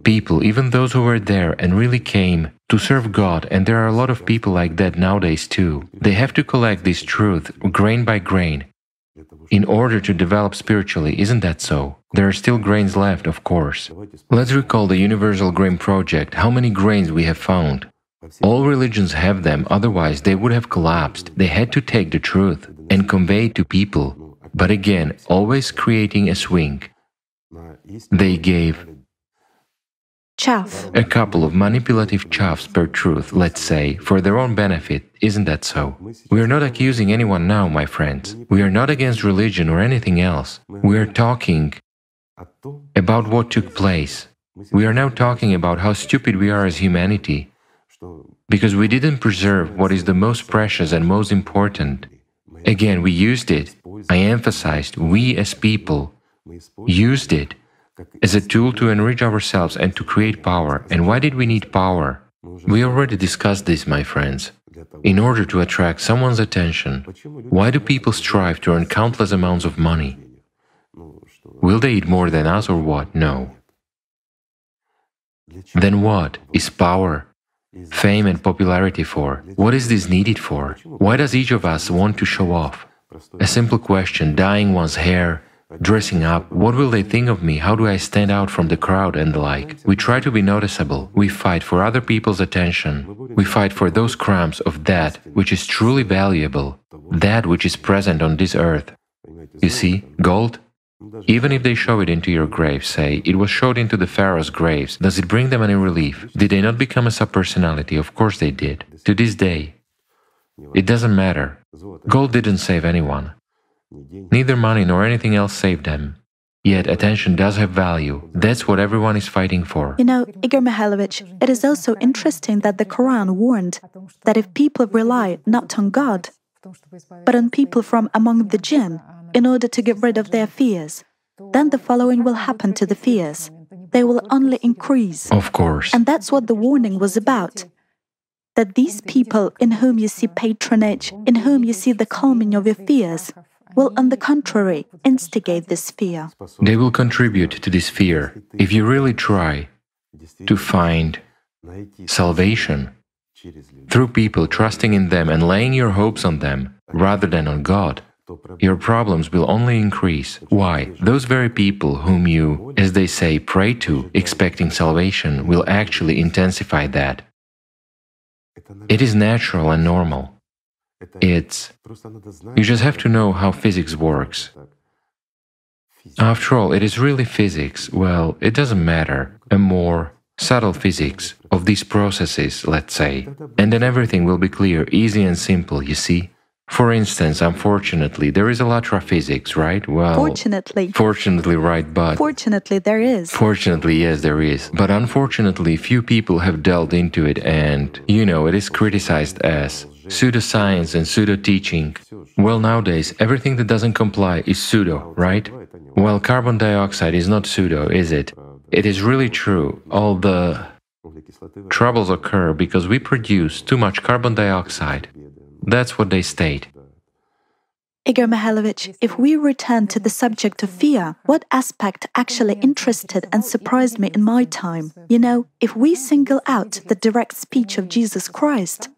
people, even those who were there and really came to serve God, and there are a lot of people like that nowadays too, they have to collect this truth grain by grain in order to develop spiritually. Isn't that so? There are still grains left, of course. Let's recall the Universal Grain Project, how many grains we have found. All religions have them, otherwise they would have collapsed. They had to take the truth and convey it to people, but again, always creating a swing. They gave chaff. A couple of manipulative chaffs per truth, let's say, for their own benefit, isn't that so? We are not accusing anyone now, my friends. We are not against religion or anything else. We are talking about what took place. We are now talking about how stupid we are as humanity because we didn't preserve what is the most precious and most important. Again, we used it. I emphasized, we as people used it as a tool to enrich ourselves and to create power. And why did we need power? We already discussed this, my friends. In order to attract someone's attention, why do people strive to earn countless amounts of money? Will they eat more than us or what? No. Then what is power? Fame and popularity for? What is this needed for? Why does each of us want to show off? A simple question, dyeing one's hair, dressing up, what will they think of me? How do I stand out from the crowd and the like? We try to be noticeable. We fight for other people's attention. We fight for those crumbs of that which is truly valuable, that which is present on this earth. You see, gold, even if they show it into your grave, say, it was showed into the pharaoh's graves, does it bring them any relief? Did they not become a subpersonality? Of course they did. To this day. It doesn't matter. Gold didn't save anyone. Neither money nor anything else saved them. Yet attention does have value. That's what everyone is fighting for. You know, Igor Mikhailovich, it is also interesting that the Quran warned that if people rely not on God, but on people from among the jinn, in order to get rid of their fears, then the following will happen to the fears. they will only increase. Of course. And that's what the warning was about. That these people in whom you see patronage, in whom you see the calming of your fears, will, on the contrary, instigate this fear. They will contribute to this fear if you really try to find salvation through people trusting in them and laying your hopes on them rather than on God. Your problems will only increase. Why? Those very people whom you, as they say, pray to, expecting salvation, will actually intensify that. It is natural and normal. It's. You just have to know how physics works. After all, it is really physics. Well, it doesn't matter. A more subtle physics of these processes, let's say. And then everything will be clear, easy and simple, you see? For instance, unfortunately, there is a lot of physics, right? Well, fortunately. Fortunately, right, but. Fortunately, there is. Fortunately, yes, there is. But unfortunately, few people have delved into it, and, you know, it is criticized as pseudoscience and pseudo teaching. Well, nowadays, everything that doesn't comply is pseudo, right? Well, carbon dioxide is not pseudo, is it? It is really true. All the troubles occur because we produce too much carbon dioxide. That's what they state. Igor Mikhailovich, if we return to the subject of fear, what aspect actually interested and surprised me in my time? You know, if we single out the direct speech of Jesus Christ,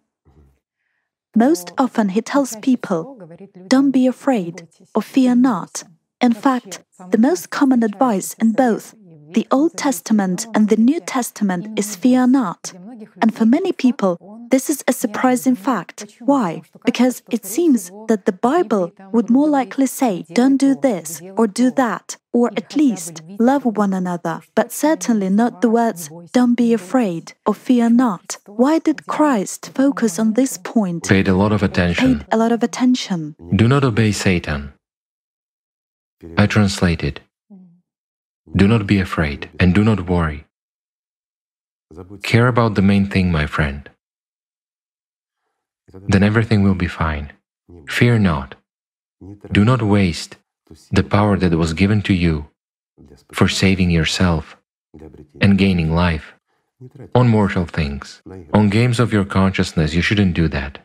most often he tells people, don't be afraid or fear not. In fact, the most common advice in both the Old Testament and the New Testament is fear not. And for many people, this is a surprising fact. Why? Because it seems that the Bible would more likely say, don't do this or do that, or at least love one another, but certainly not the words, don't be afraid or fear not. Why did Christ focus on this point? Paid a lot of attention. Paid a lot of attention. Do not obey Satan. I translated. Do not be afraid and do not worry. Care about the main thing, my friend. Then everything will be fine. Fear not. Do not waste the power that was given to you for saving yourself and gaining life on mortal things. On games of your consciousness, you shouldn't do that.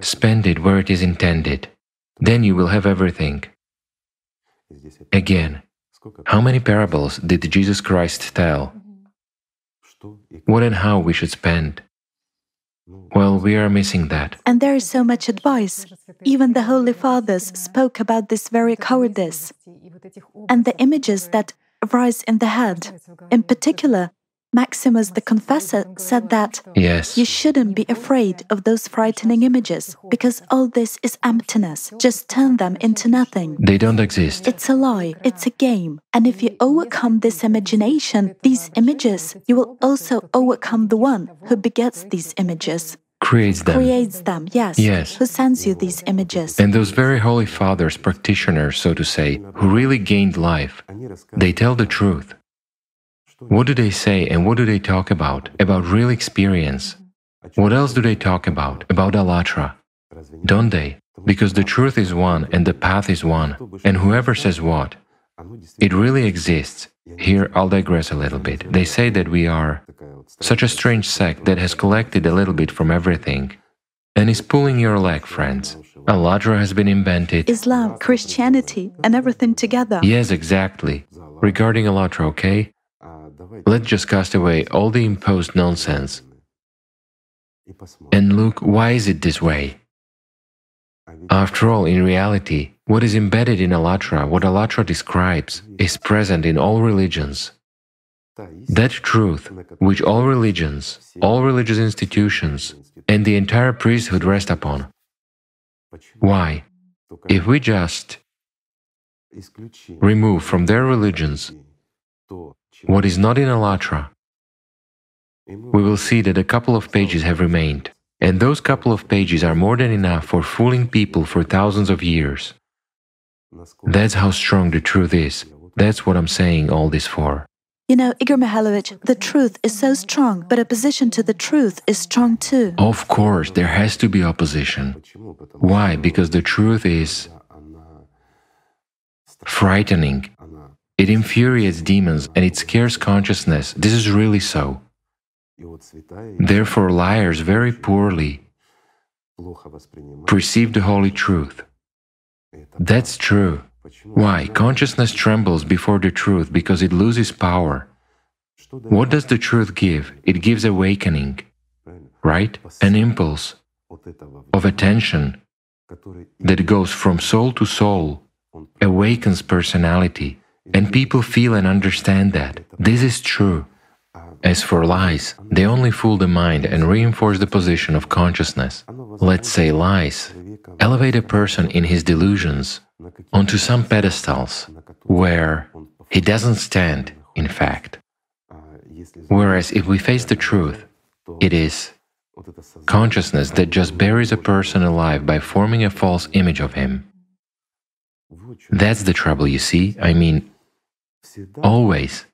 Spend it where it is intended. Then you will have everything. Again, how many parables did Jesus Christ tell? Mm-hmm. What and how we should spend? Well, we are missing that. And there is so much advice. Even the Holy Fathers spoke about this very cowardice and the images that arise in the head. In particular, Maximus the Confessor said that yes. you shouldn't be afraid of those frightening images because all this is emptiness. Just turn them into nothing. They don't exist. It's a lie, it's a game. And if you overcome this imagination, these images, you will also overcome the one who begets these images. Creates them. Creates them, yes. Yes. Who sends you these images. And those very holy fathers, practitioners, so to say, who really gained life, they tell the truth. What do they say and what do they talk about? About real experience. What else do they talk about? About AllatRa. Don't they? Because the truth is one and the path is one. And whoever says what, it really exists. Here, I'll digress a little bit. They say that we are such a strange sect that has collected a little bit from everything and is pulling your leg, friends. AllatRa has been invented. Islam, Christianity, and everything together. Yes, exactly. Regarding AllatRa, okay? Let's just cast away all the imposed nonsense and look why is it this way? After all, in reality, what is embedded in AllatRa, what AllatRa describes, is present in all religions. That truth, which all religions, all religious institutions, and the entire priesthood rest upon. Why? If we just remove from their religions what is not in AllatRa, we will see that a couple of pages have remained, and those couple of pages are more than enough for fooling people for thousands of years. That's how strong the truth is. That's what I'm saying all this for. You know, Igor Mikhailovich, the truth is so strong, but opposition to the truth is strong too. Of course, there has to be opposition. Why? Because the truth is frightening. It infuriates demons and it scares consciousness. This is really so. Therefore, liars very poorly perceive the holy truth. That's true. Why? Consciousness trembles before the truth because it loses power. What does the truth give? It gives awakening, right? An impulse of attention that goes from soul to soul, awakens personality, and people feel and understand that. This is true. As for lies, they only fool the mind and reinforce the position of consciousness. Let's say lies elevate a person in his delusions onto some pedestals where he doesn't stand, in fact. Whereas if we face the truth, it is consciousness that just buries a person alive by forming a false image of him. That's the trouble, you see. I mean, always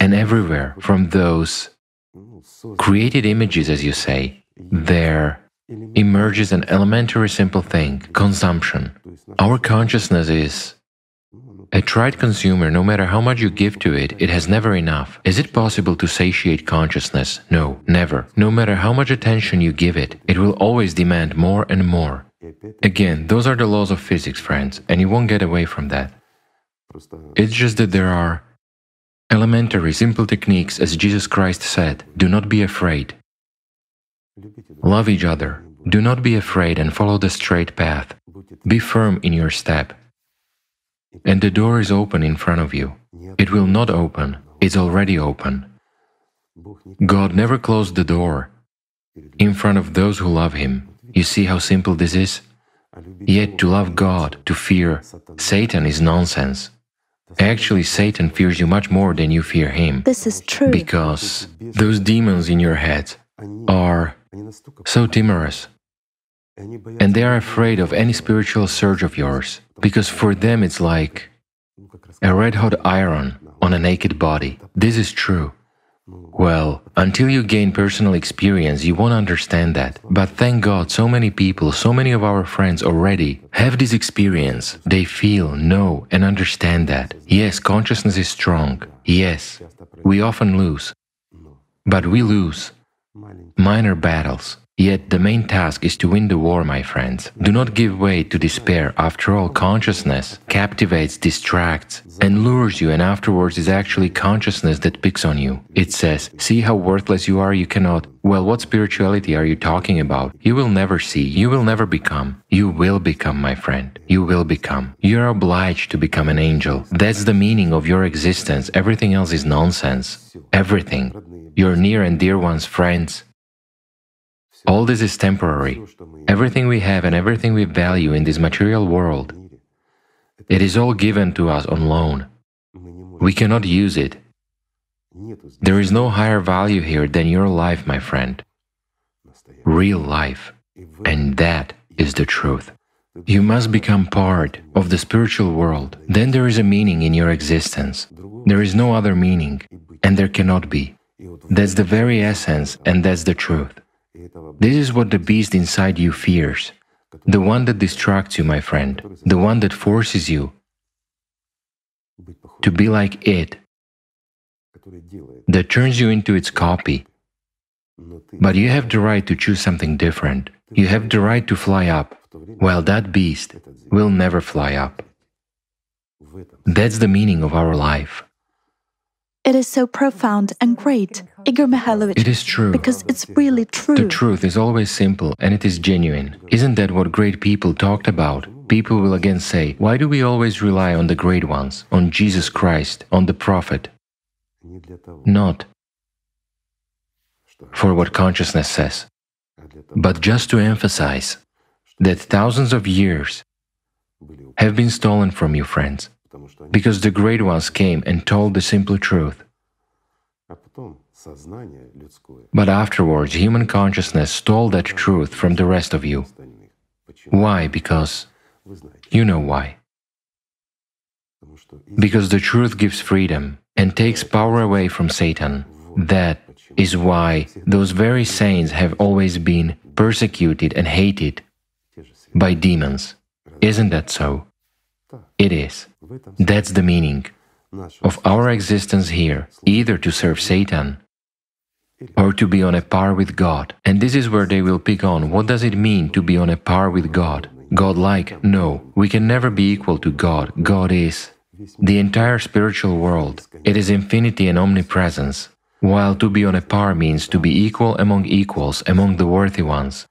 and everywhere from those created images, as you say, there emerges an elementary simple thing consumption. Our consciousness is a tried consumer, no matter how much you give to it, it has never enough. Is it possible to satiate consciousness? No, never. No matter how much attention you give it, it will always demand more and more. Again, those are the laws of physics, friends, and you won't get away from that. It's just that there are elementary, simple techniques, as Jesus Christ said do not be afraid. Love each other. Do not be afraid and follow the straight path. Be firm in your step. And the door is open in front of you. It will not open, it's already open. God never closed the door in front of those who love Him. You see how simple this is? Yet to love God, to fear Satan is nonsense. Actually, Satan fears you much more than you fear him. This is true. Because those demons in your head are so timorous. And they are afraid of any spiritual surge of yours. Because for them it's like a red hot iron on a naked body. This is true. Well, until you gain personal experience, you won't understand that. But thank God, so many people, so many of our friends already have this experience. They feel, know, and understand that. Yes, consciousness is strong. Yes, we often lose. But we lose minor battles. Yet the main task is to win the war, my friends. Do not give way to despair. After all, consciousness captivates, distracts, and lures you, and afterwards is actually consciousness that picks on you. It says, See how worthless you are, you cannot. Well, what spirituality are you talking about? You will never see, you will never become. You will become, my friend. You will become. You are obliged to become an angel. That's the meaning of your existence. Everything else is nonsense. Everything. Your near and dear ones, friends, all this is temporary. Everything we have and everything we value in this material world, it is all given to us on loan. We cannot use it. There is no higher value here than your life, my friend. Real life. And that is the truth. You must become part of the spiritual world. Then there is a meaning in your existence. There is no other meaning, and there cannot be. That's the very essence, and that's the truth. This is what the beast inside you fears. The one that distracts you, my friend, the one that forces you to be like it, that turns you into its copy. But you have the right to choose something different. You have the right to fly up, while that beast will never fly up. That's the meaning of our life. It is so profound and great, Igor Mikhailovich. It is true. Because it's really true. The truth is always simple and it is genuine. Isn't that what great people talked about? People will again say, why do we always rely on the great ones, on Jesus Christ, on the Prophet? Not for what consciousness says, but just to emphasize that thousands of years have been stolen from you, friends because the great ones came and told the simple truth. But afterwards, human consciousness stole that truth from the rest of you. Why? Because you know why. Because the truth gives freedom and takes power away from Satan. That is why those very saints have always been persecuted and hated by demons. Isn't that so? It is. That's the meaning. of our existence here, either to serve Satan or to be on a par with God. And this is where they will pick on what does it mean to be on a par with God? God like? No, we can never be equal to God. God is the entire spiritual world. It is infinity and omnipresence. While to be on a par means to be equal among equals, among the worthy ones.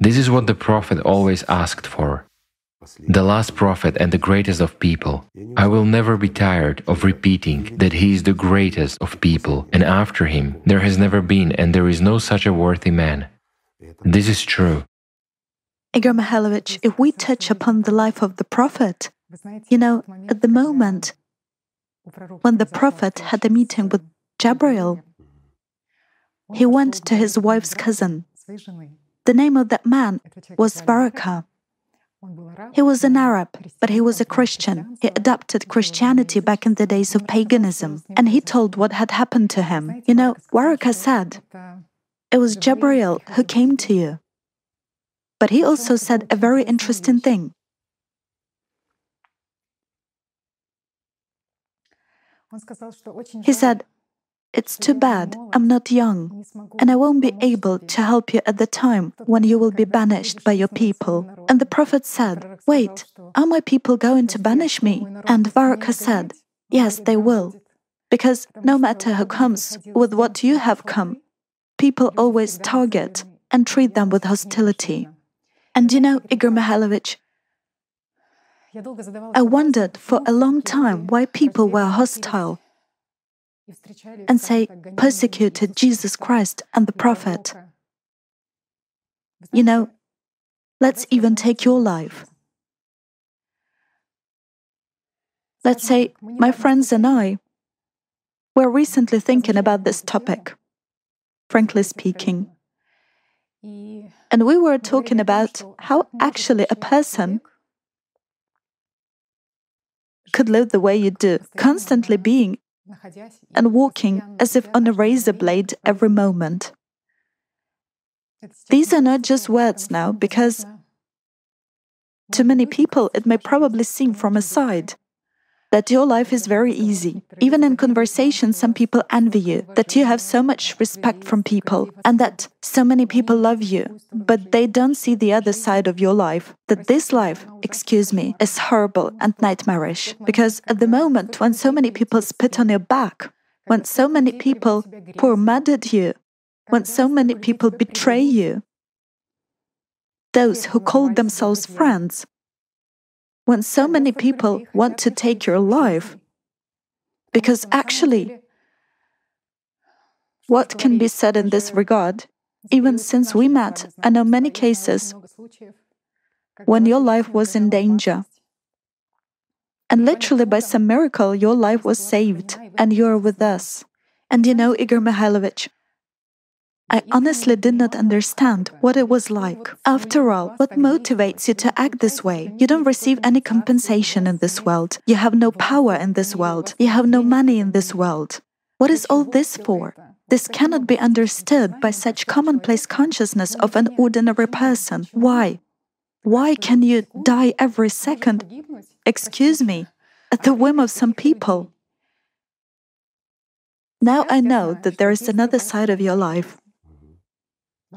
This is what the prophet always asked for. The last prophet and the greatest of people. I will never be tired of repeating that he is the greatest of people, and after him there has never been and there is no such a worthy man. This is true. Igor Mikhailovich, if we touch upon the life of the prophet, you know, at the moment when the prophet had a meeting with Gabriel, he went to his wife's cousin. The name of that man was Varaka. He was an Arab, but he was a Christian. He adopted Christianity back in the days of paganism, and he told what had happened to him. You know, Waraka said, It was Gabriel who came to you. But he also said a very interesting thing. He said, it's too bad I'm not young, and I won't be able to help you at the time when you will be banished by your people. And the prophet said, Wait, are my people going to banish me? And Varaka said, Yes, they will. Because no matter who comes with what you have come, people always target and treat them with hostility. And you know, Igor Mikhailovich, I wondered for a long time why people were hostile and say, persecuted Jesus Christ and the prophet. You know, let's even take your life. Let's say my friends and I were recently thinking about this topic, frankly speaking. And we were talking about how actually a person could live the way you do, constantly being and walking as if on a razor blade every moment. These are not just words now, because to many people it may probably seem from a side that your life is very easy. Even in conversation, some people envy you, that you have so much respect from people, and that so many people love you, but they don't see the other side of your life. That this life, excuse me, is horrible and nightmarish. Because at the moment when so many people spit on your back, when so many people pour mud at you, when so many people betray you, those who call themselves friends when so many people want to take your life. Because actually, what can be said in this regard? Even since we met, I know many cases when your life was in danger. And literally, by some miracle, your life was saved and you're with us. And you know, Igor Mikhailovich, I honestly did not understand what it was like. After all, what motivates you to act this way? You don't receive any compensation in this world. You have no power in this world. You have no money in this world. What is all this for? This cannot be understood by such commonplace consciousness of an ordinary person. Why? Why can you die every second? Excuse me, at the whim of some people. Now I know that there is another side of your life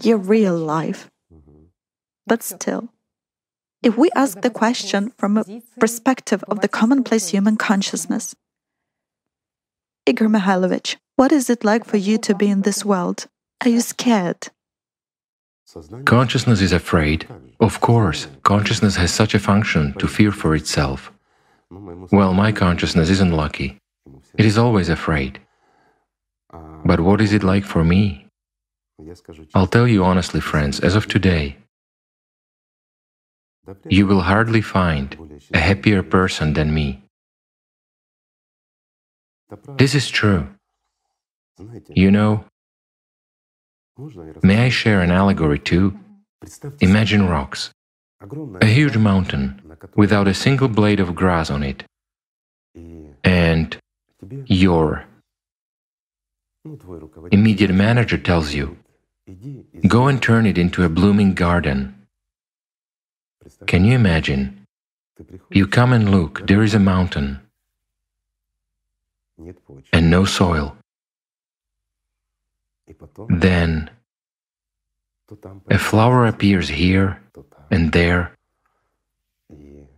your real life. Mm-hmm. But still, if we ask the question from a perspective of the commonplace human consciousness, Igor Mikhailovich, what is it like for you to be in this world? Are you scared? Consciousness is afraid. Of course, consciousness has such a function to fear for itself. Well, my consciousness isn't lucky. It is always afraid. But what is it like for me? I'll tell you honestly, friends, as of today, you will hardly find a happier person than me. This is true. You know, may I share an allegory too? Imagine rocks, a huge mountain without a single blade of grass on it, and your immediate manager tells you, Go and turn it into a blooming garden. Can you imagine? You come and look, there is a mountain. and no soil. Then a flower appears here and there,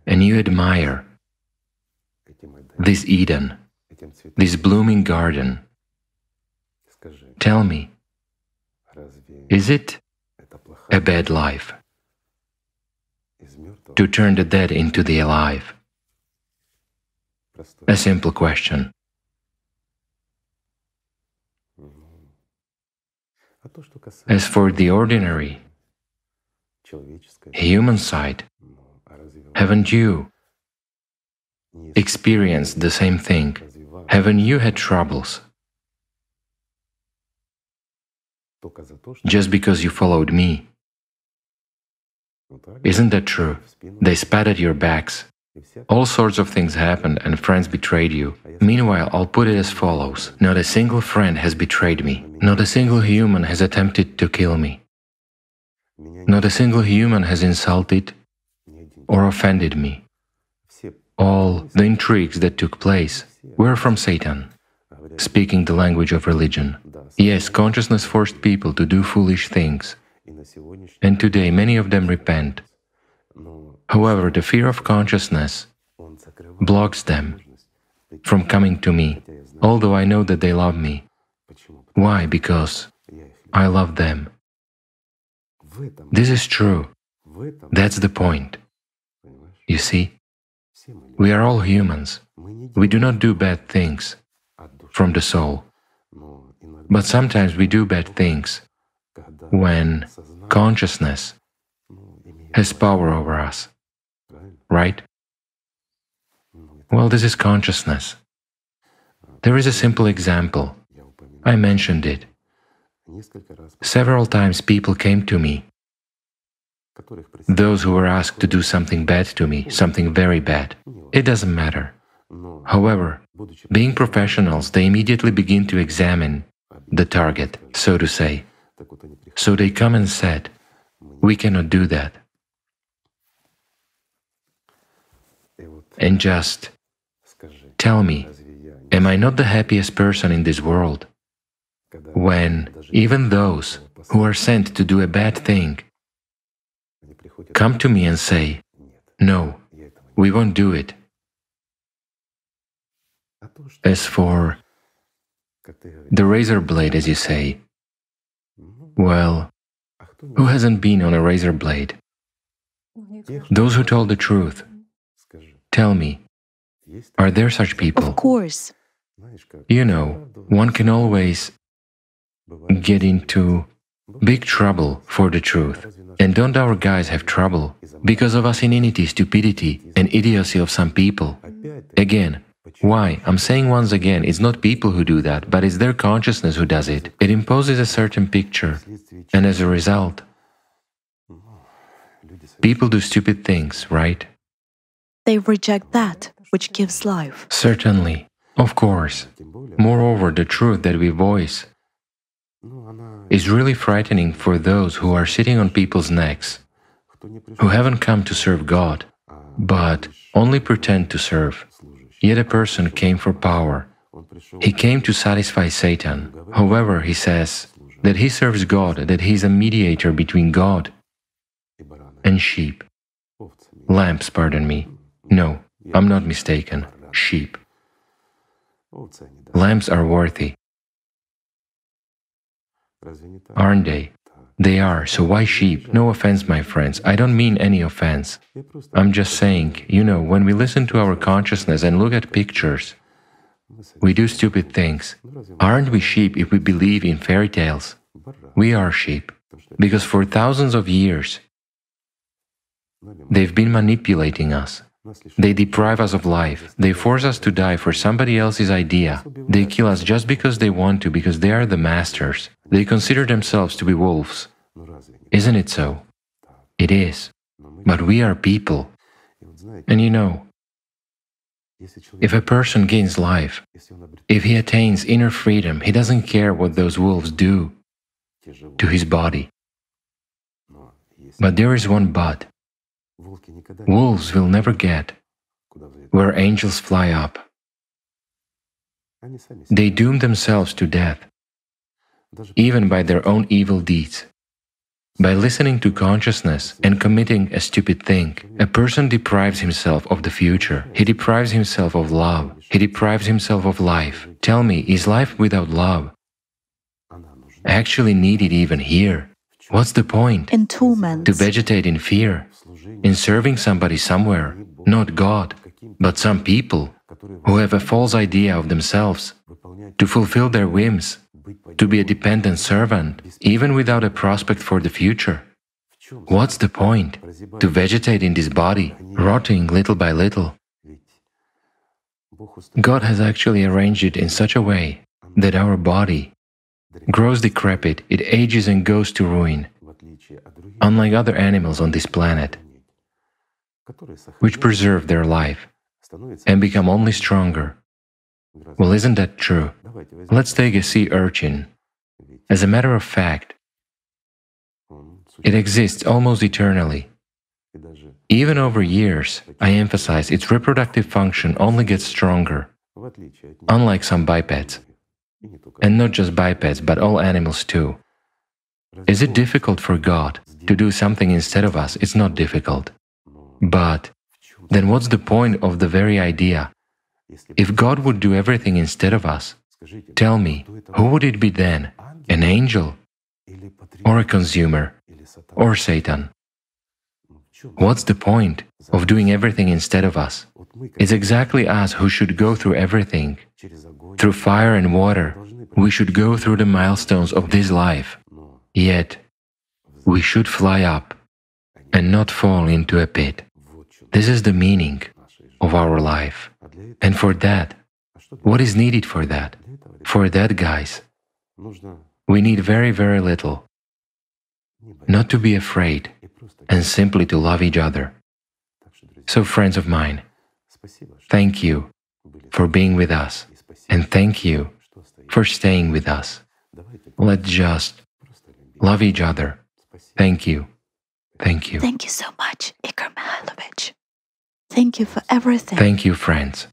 and you admire this Eden, this blooming garden. Tell me, is it a bad life to turn the dead into the alive? A simple question. As for the ordinary, human side, haven't you experienced the same thing? Haven't you had troubles? Just because you followed me. Isn't that true? They spat at your backs. All sorts of things happened and friends betrayed you. Meanwhile, I'll put it as follows Not a single friend has betrayed me. Not a single human has attempted to kill me. Not a single human has insulted or offended me. All the intrigues that took place were from Satan, speaking the language of religion. Yes, consciousness forced people to do foolish things, and today many of them repent. However, the fear of consciousness blocks them from coming to me, although I know that they love me. Why? Because I love them. This is true. That's the point. You see, we are all humans. We do not do bad things from the soul. But sometimes we do bad things when consciousness has power over us. Right? Well, this is consciousness. There is a simple example. I mentioned it. Several times people came to me, those who were asked to do something bad to me, something very bad. It doesn't matter. However, being professionals, they immediately begin to examine the target, so to say. So they come and said, We cannot do that. And just tell me, am I not the happiest person in this world? When even those who are sent to do a bad thing come to me and say, No, we won't do it. As for the razor blade, as you say, well, who hasn't been on a razor blade? Those who told the truth. Tell me, are there such people? Of course. You know, one can always get into big trouble for the truth. And don't our guys have trouble because of asininity, stupidity, and idiocy of some people? Again, why? I'm saying once again, it's not people who do that, but it's their consciousness who does it. It imposes a certain picture, and as a result, people do stupid things, right? They reject that which gives life. Certainly, of course. Moreover, the truth that we voice is really frightening for those who are sitting on people's necks, who haven't come to serve God, but only pretend to serve. Yet a person came for power. He came to satisfy Satan. However, he says that he serves God, that he is a mediator between God and sheep. Lambs, pardon me. No, I'm not mistaken. Sheep. Lambs are worthy. Aren't they? They are, so why sheep? No offense, my friends. I don't mean any offense. I'm just saying, you know, when we listen to our consciousness and look at pictures, we do stupid things. Aren't we sheep if we believe in fairy tales? We are sheep. Because for thousands of years, they've been manipulating us. They deprive us of life. They force us to die for somebody else's idea. They kill us just because they want to, because they are the masters. They consider themselves to be wolves. Isn't it so? It is. But we are people. And you know, if a person gains life, if he attains inner freedom, he doesn't care what those wolves do to his body. But there is one but. Wolves will never get where angels fly up. They doom themselves to death, even by their own evil deeds. By listening to consciousness and committing a stupid thing, a person deprives himself of the future. He deprives himself of love. He deprives himself of life. Tell me, is life without love actually needed even here? What's the point? In torment. To vegetate in fear, in serving somebody somewhere, not God, but some people who have a false idea of themselves, to fulfill their whims, to be a dependent servant, even without a prospect for the future. What's the point? To vegetate in this body, rotting little by little. God has actually arranged it in such a way that our body grows decrepit, it ages and goes to ruin, unlike other animals on this planet, which preserve their life and become only stronger. Well, isn't that true? Let's take a sea urchin. As a matter of fact, it exists almost eternally. Even over years, I emphasize its reproductive function only gets stronger, unlike some bipeds. And not just bipeds, but all animals too. Is it difficult for God to do something instead of us? It's not difficult. But then what's the point of the very idea? If God would do everything instead of us, tell me, who would it be then? An angel? Or a consumer? Or Satan? What's the point of doing everything instead of us? It's exactly us who should go through everything. Through fire and water, we should go through the milestones of this life. Yet, we should fly up and not fall into a pit. This is the meaning of our life. And for that, what is needed for that? For that, guys, we need very, very little. Not to be afraid and simply to love each other. So, friends of mine, thank you for being with us and thank you for staying with us. Let's just love each other. Thank you. Thank you. Thank you so much, Igor Mikhailovich. Thank you for everything. Thank you, friends.